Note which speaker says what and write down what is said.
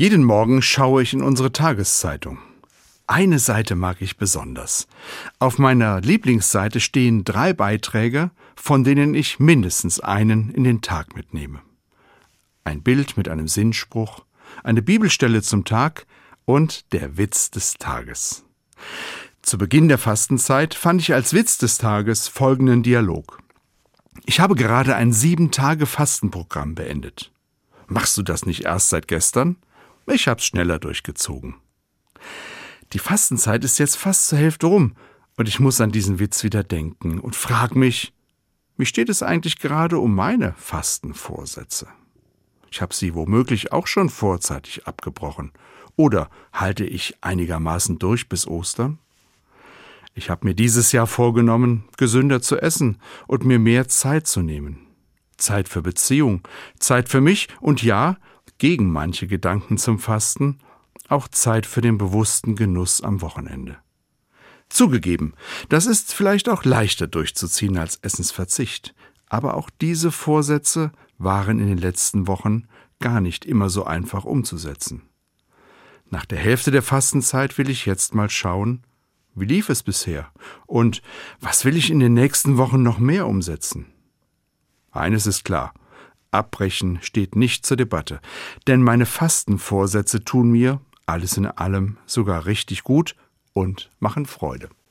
Speaker 1: Jeden Morgen schaue ich in unsere Tageszeitung. Eine Seite mag ich besonders. Auf meiner Lieblingsseite stehen drei Beiträge, von denen ich mindestens einen in den Tag mitnehme. Ein Bild mit einem Sinnspruch, eine Bibelstelle zum Tag und der Witz des Tages. Zu Beginn der Fastenzeit fand ich als Witz des Tages folgenden Dialog. Ich habe gerade ein sieben Tage Fastenprogramm beendet. Machst du das nicht erst seit gestern? Ich hab's schneller durchgezogen. Die Fastenzeit ist jetzt fast zur Hälfte rum und ich muss an diesen Witz wieder denken und frag mich, wie steht es eigentlich gerade um meine Fastenvorsätze? Ich habe sie womöglich auch schon vorzeitig abgebrochen. Oder halte ich einigermaßen durch bis Ostern? Ich habe mir dieses Jahr vorgenommen, gesünder zu essen und mir mehr Zeit zu nehmen. Zeit für Beziehung, Zeit für mich und ja, gegen manche Gedanken zum Fasten, auch Zeit für den bewussten Genuss am Wochenende. Zugegeben, das ist vielleicht auch leichter durchzuziehen als Essensverzicht, aber auch diese Vorsätze waren in den letzten Wochen gar nicht immer so einfach umzusetzen. Nach der Hälfte der Fastenzeit will ich jetzt mal schauen, wie lief es bisher und was will ich in den nächsten Wochen noch mehr umsetzen. Eines ist klar, Abbrechen steht nicht zur Debatte, denn meine Fastenvorsätze tun mir, alles in allem, sogar richtig gut und machen Freude.